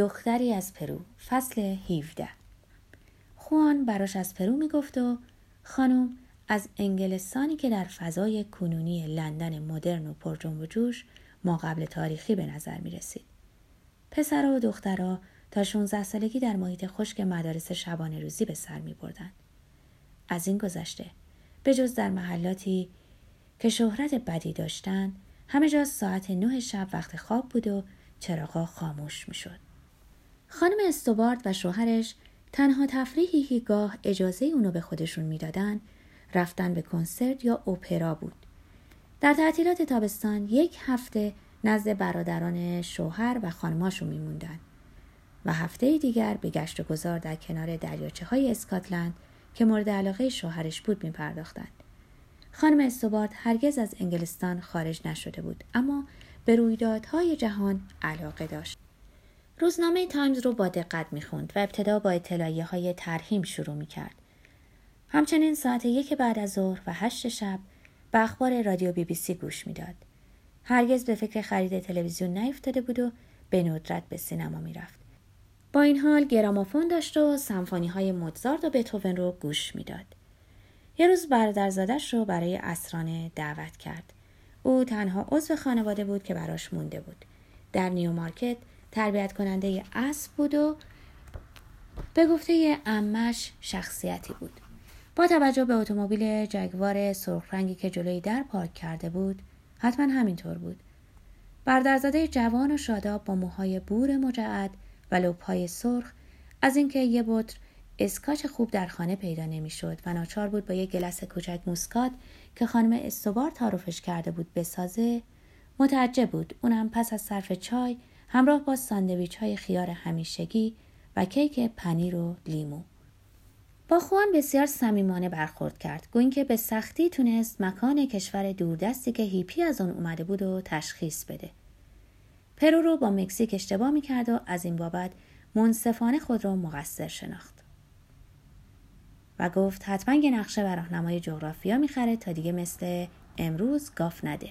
دختری از پرو فصل 17 خوان براش از پرو می‌گفت و خانم از انگلستانی که در فضای کنونی لندن مدرن و پرجنب و جوش ما قبل تاریخی به نظر می رسید. پسرها و دخترها تا 16 سالگی در محیط خشک مدارس شبانه روزی به سر می بردن. از این گذشته به جز در محلاتی که شهرت بدی داشتند همه جا ساعت نه شب وقت خواب بود و چراغا خاموش می شد. خانم استوبارد و شوهرش تنها تفریحی که گاه اجازه اونو به خودشون می‌دادن رفتن به کنسرت یا اپرا بود. در تعطیلات تابستان یک هفته نزد برادران شوهر و خانماشون میموندن و هفته دیگر به گشت و گذار در کنار دریاچه های اسکاتلند که مورد علاقه شوهرش بود می پرداختند. خانم استوبارد هرگز از انگلستان خارج نشده بود اما به رویدادهای جهان علاقه داشت. روزنامه تایمز رو با دقت می‌خوند و ابتدا با اطلاعیه های ترحیم شروع می‌کرد. همچنین ساعت یک بعد از ظهر و هشت شب به اخبار رادیو بی بی سی گوش می‌داد. هرگز به فکر خرید تلویزیون نیفتاده بود و به ندرت به سینما می‌رفت. با این حال گرامافون داشت و سمفونی های موزارت و بتوون رو گوش می‌داد. یه روز برادرزادش رو برای اسرانه دعوت کرد. او تنها عضو خانواده بود که براش مونده بود. در نیو مارکت تربیت کننده اسب بود و به گفته امش شخصیتی بود. با توجه به اتومبیل جگوار سرخ رنگی که جلوی در پارک کرده بود حتما همینطور بود بردرزاده جوان و شاداب با موهای بور مجعد و لبهای سرخ از اینکه یه بطر اسکاچ خوب در خانه پیدا نمی‌شد و ناچار بود با یک گیلاس کوچک موسکات که خانم استوبار تعارفش کرده بود بسازه متعجب بود اونم پس از صرف چای همراه با ساندویچ های خیار همیشگی و کیک پنیر و لیمو. با خوان بسیار صمیمانه برخورد کرد. گوین که به سختی تونست مکان کشور دوردستی که هیپی از آن اومده بود و تشخیص بده. پرو رو با مکزیک اشتباه می‌کرد و از این بابت منصفانه خود را مقصر شناخت. و گفت حتما یه نقشه و راهنمای جغرافیا می‌خره تا دیگه مثل امروز گاف نده.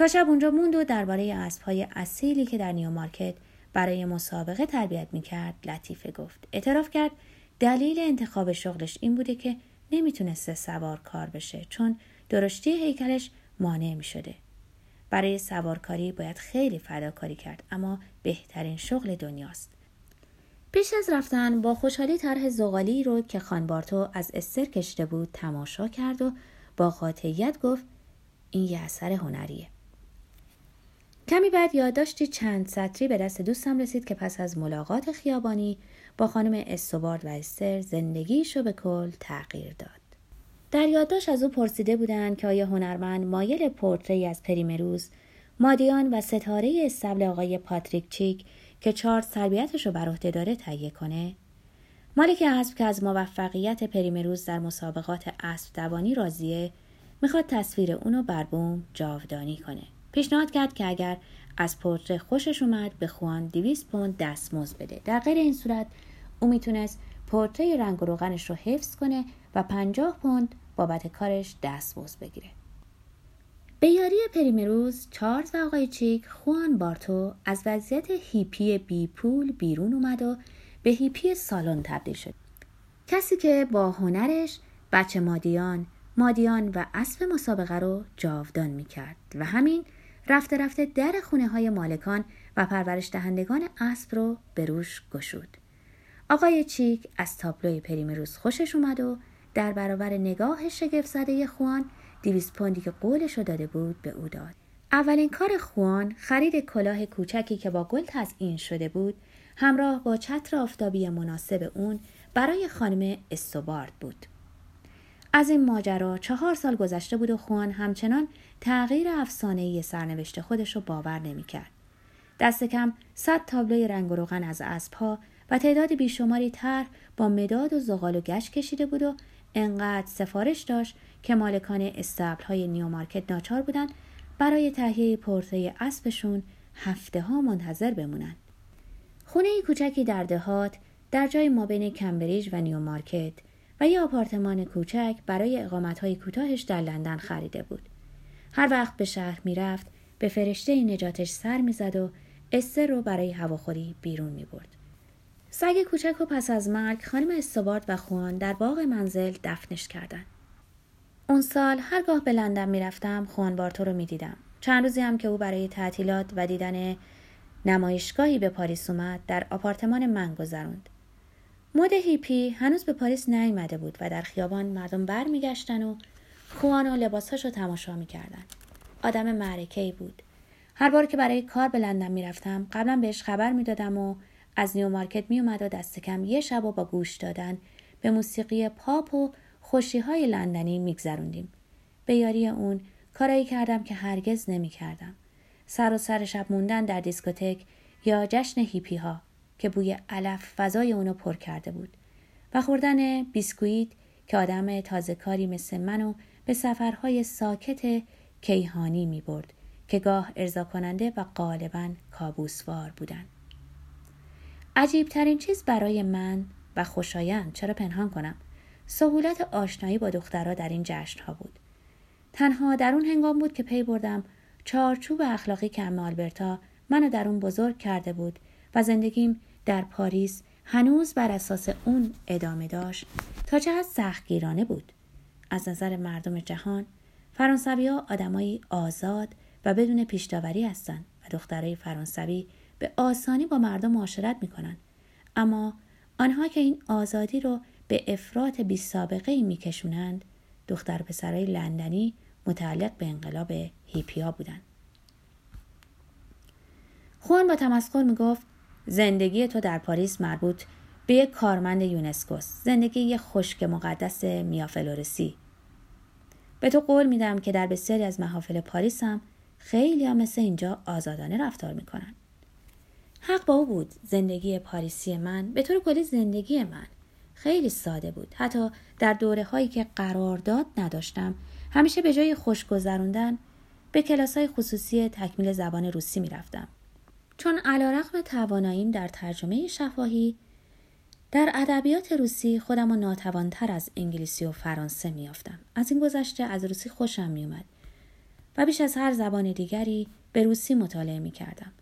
تا شب اونجا موند و درباره اسبهای اصیلی که در نیو مارکت برای مسابقه تربیت می‌کرد لطیفه گفت. اعتراف کرد دلیل انتخاب شغلش این بوده که نمی‌تونسته سوار کار بشه چون درشتی هیکلش مانع می‌شده. برای سوارکاری باید خیلی فداکاری کرد اما بهترین شغل دنیاست. پیش از رفتن با خوشحالی طرح زغالی رو که خانبارتو از استر کشته بود تماشا کرد و با قاطعیت گفت این یه اثر هنریه. کمی بعد یادداشتی چند سطری به دست دوستم رسید که پس از ملاقات خیابانی با خانم استوبارد و استر زندگیشو به کل تغییر داد. در یادداشت از او پرسیده بودند که آیا هنرمند مایل پورتری از پریمروز مادیان و ستاره استبل آقای پاتریک چیک که چارت تربیتش رو بر عهده داره تهیه کنه مالک اسب که از موفقیت پریمروز در مسابقات اسب دوانی راضیه می‌خواد تصویر اونو بر بوم جاودانی کنه پیشنهاد کرد که اگر از پورتره خوشش اومد به خوان 200 پوند دستمزد بده. در غیر این صورت او می‌تونست پورتره رنگ و روغنش رو حفظ کنه و 50 پوند بابت کارش دستمزد بگیره. به یاری پریمروز چارلز و آقای چیک خوان بارتو از وضعیت هیپی بی پول بیرون اومد و به هیپی سالن تبدیل شد. کسی که با هنرش بچه مادیان مادیان و اسب مسابقه رو جاودان می کرد و همین رفته رفته در خونه های مالکان و پرورش دهندگان اسب رو به روش گشود. آقای چیک از تابلوی پریمروز خوشش اومد و در برابر نگاه شگفت زده خوان دیویس پوندی که قولش رو داده بود به او داد. اولین کار خوان خرید کلاه کوچکی که با گل تزئین شده بود همراه با چتر آفتابی مناسب اون برای خانم استوبارد بود. از این ماجرا چهار سال گذشته بود و خوان همچنان تغییر افسانه‌ای سرنوشت خودش رو باور نمی‌کرد. دست کم صد تابلوی رنگ و روغن از اسبها و تعداد بیشماری طرح با مداد و زغال و گچ کشیده بود و انقدر سفارش داشت که مالکان اصطبل های نیو مارکت ناچار بودند برای تهیه پرتره اسبشون هفته ها منتظر بمونند. خونه کوچکی در دهات در جای مابین کمبریج و نیو مارکت و یه آپارتمان کوچک برای های کوتاهش در لندن خریده بود. هر وقت به شهر می‌رفت به فرشته نجاتش سر می‌زد و استر رو برای هواخوری بیرون می برد. سگ کوچک و پس از مرگ خانم استوارد و خوان در باغ منزل دفنش کردند. اون سال هرگاه به لندن می‌رفتم خوان بارتو رو می‌دیدم چند روزی هم که او برای تعطیلات و دیدن نمایشگاهی به پاریس اومد در آپارتمان من گذروند مد هیپی هنوز به پاریس نیامده بود و در خیابان مردم برمیگشتن و اون و لباسهاش رو تماشا می‌کردن آدم معرکه بود هر بار که برای کار به لندن می‌رفتم قبلا بهش خبر می‌دادم و از نیو مارکت میومد و دست کم یه شب رو با گوش دادن به موسیقی پاپ و خوشی های لندنی میگذروندیم. به یاری اون کارایی کردم که هرگز نمی کردم. سراسر شب موندن در دیسکوتک یا جشن هیپی ها که بوی علف فضای اونو پر کرده بود و خوردن بیسکویت که آدم تازه کاری مثل منو به سفرهای ساکت کیهانی می برد که گاه ارضا کننده و غالبا کابوسوار بودن. عجیب ترین چیز برای من و خوشایند چرا پنهان کنم سهولت آشنایی با دخترها در این جشن ها بود. تنها در اون هنگام بود که پی بردم چارچوب اخلاقی که ام آلبرتا منو در اون بزرگ کرده بود و زندگیم در پاریس هنوز بر اساس اون ادامه داشت تا چقدر سختگیرانه بود. از نظر مردم جهان فرانسوی ها آدمایی آزاد و بدون پیشداوری هستند و دخترای فرانسوی به آسانی با مردم معاشرت می‌کنن اما آنها که این آزادی رو به افراط بی سابقه ای میکشونند دختر پسرای لندنی متعلق به انقلاب هیپیا بودند. خوان با تمسخر می‌گفت زندگی تو در پاریس مربوط به یک کارمند یونسکوس زندگی یک خشک مقدس میافلورسی. به تو قول میدم که در بسیاری از محافل پاریس هم خیلی هم مثل اینجا آزادانه رفتار می‌کنن. حق با او بود. زندگی پاریسی من به طور کلی زندگی من خیلی ساده بود. حتی در دوره هایی که قرارداد نداشتم همیشه به جای خوش گذروندن به کلاس های خصوصی تکمیل زبان روسی می‌رفتم. چون علا رقم تواناییم در ترجمه شفاهی در ادبیات روسی خودم و ناتوانتر از انگلیسی و فرانسه میافتم از این گذشته از روسی خوشم میومد و بیش از هر زبان دیگری به روسی مطالعه می کردم.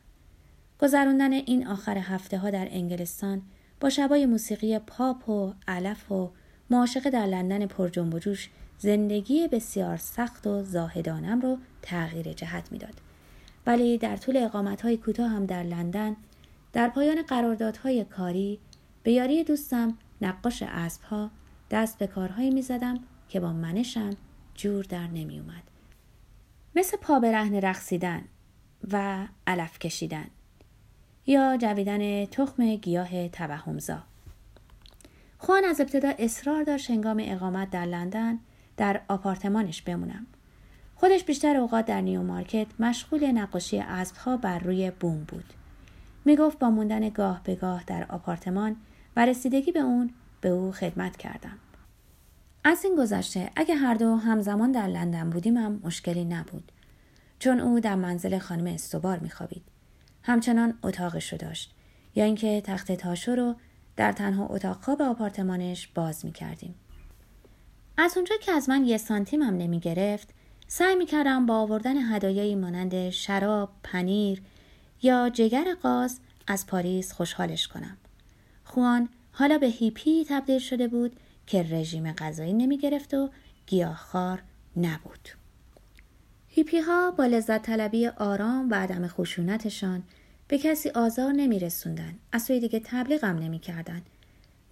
گذراندن این آخر هفته ها در انگلستان با شبای موسیقی پاپ و علف و معاشقه در لندن پر جنب و جوش زندگی بسیار سخت و زاهدانم رو تغییر جهت می‌داد. ولی در طول اقامت های کوتاه هم در لندن در پایان قراردادهای کاری به یاری دوستم نقاش اسب ها دست به کارهایی می زدم که با منشم جور در نمی اومد. مثل پا به رهن رقصیدن و علف کشیدن یا جویدن تخم گیاه توهمزا خوان از ابتدا اصرار داشت هنگام اقامت در لندن در آپارتمانش بمونم خودش بیشتر اوقات در نیو مارکت مشغول نقاشی اسبها بر روی بوم بود. می‌گفت با موندن گاه به گاه در آپارتمان و رسیدگی به اون به او خدمت کردم. از این گذشته اگه هر دو همزمان در لندن بودیم هم مشکلی نبود. چون او در منزل خانم استوبار میخوابید. همچنان اتاقش رو داشت. یا اینکه تخت تاشو رو در تنها اتاق خواب آپارتمانش باز می کردیم. از اونجا که از من یه سانتیم هم نمی گرفت سعی می کردم با آوردن هدایایی مانند شراب، پنیر یا جگر قاز از پاریس خوشحالش کنم. خوان حالا به هیپی تبدیل شده بود که رژیم غذایی نمی گرفت و گیاهخوار نبود. هیپی ها با لذت طلبی آرام و عدم خشونتشان به کسی آزار نمی رسوندن. از سوی دیگه تبلیغم نمی کردن.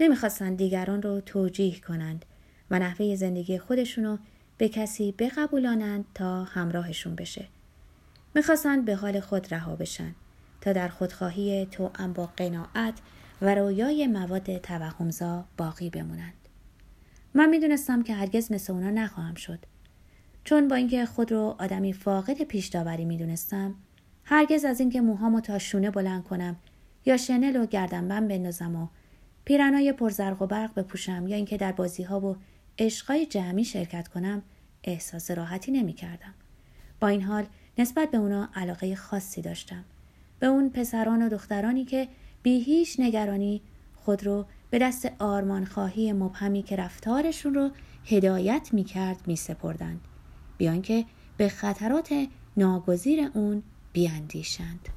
نمی دیگران رو توجیه کنند و نحوه زندگی خودشونو به کسی بقبولانند تا همراهشون بشه. می‌خواستند به حال خود رها بشن تا در خودخواهی توأم با قناعت و رویای مواد توهمزا باقی بمونند. من می‌دونستم که هرگز مثل اونا نخواهم شد. چون با اینکه خود رو آدمی فاقد پیش داوری می‌دونستم هرگز از اینکه موهامو تا شونه بلند کنم یا شنل و گردنبند بندازم و پیرنای پرزرق و برق بپوشم یا اینکه در بازی ها و عشقای جمعی شرکت کنم احساس راحتی نمی کردم. با این حال نسبت به اونا علاقه خاصی داشتم. به اون پسران و دخترانی که بی هیچ نگرانی خود رو به دست آرمان خواهی مبهمی که رفتارشون رو هدایت می کرد می سپردند. بیان که به خطرات ناگزیر اون بیاندیشند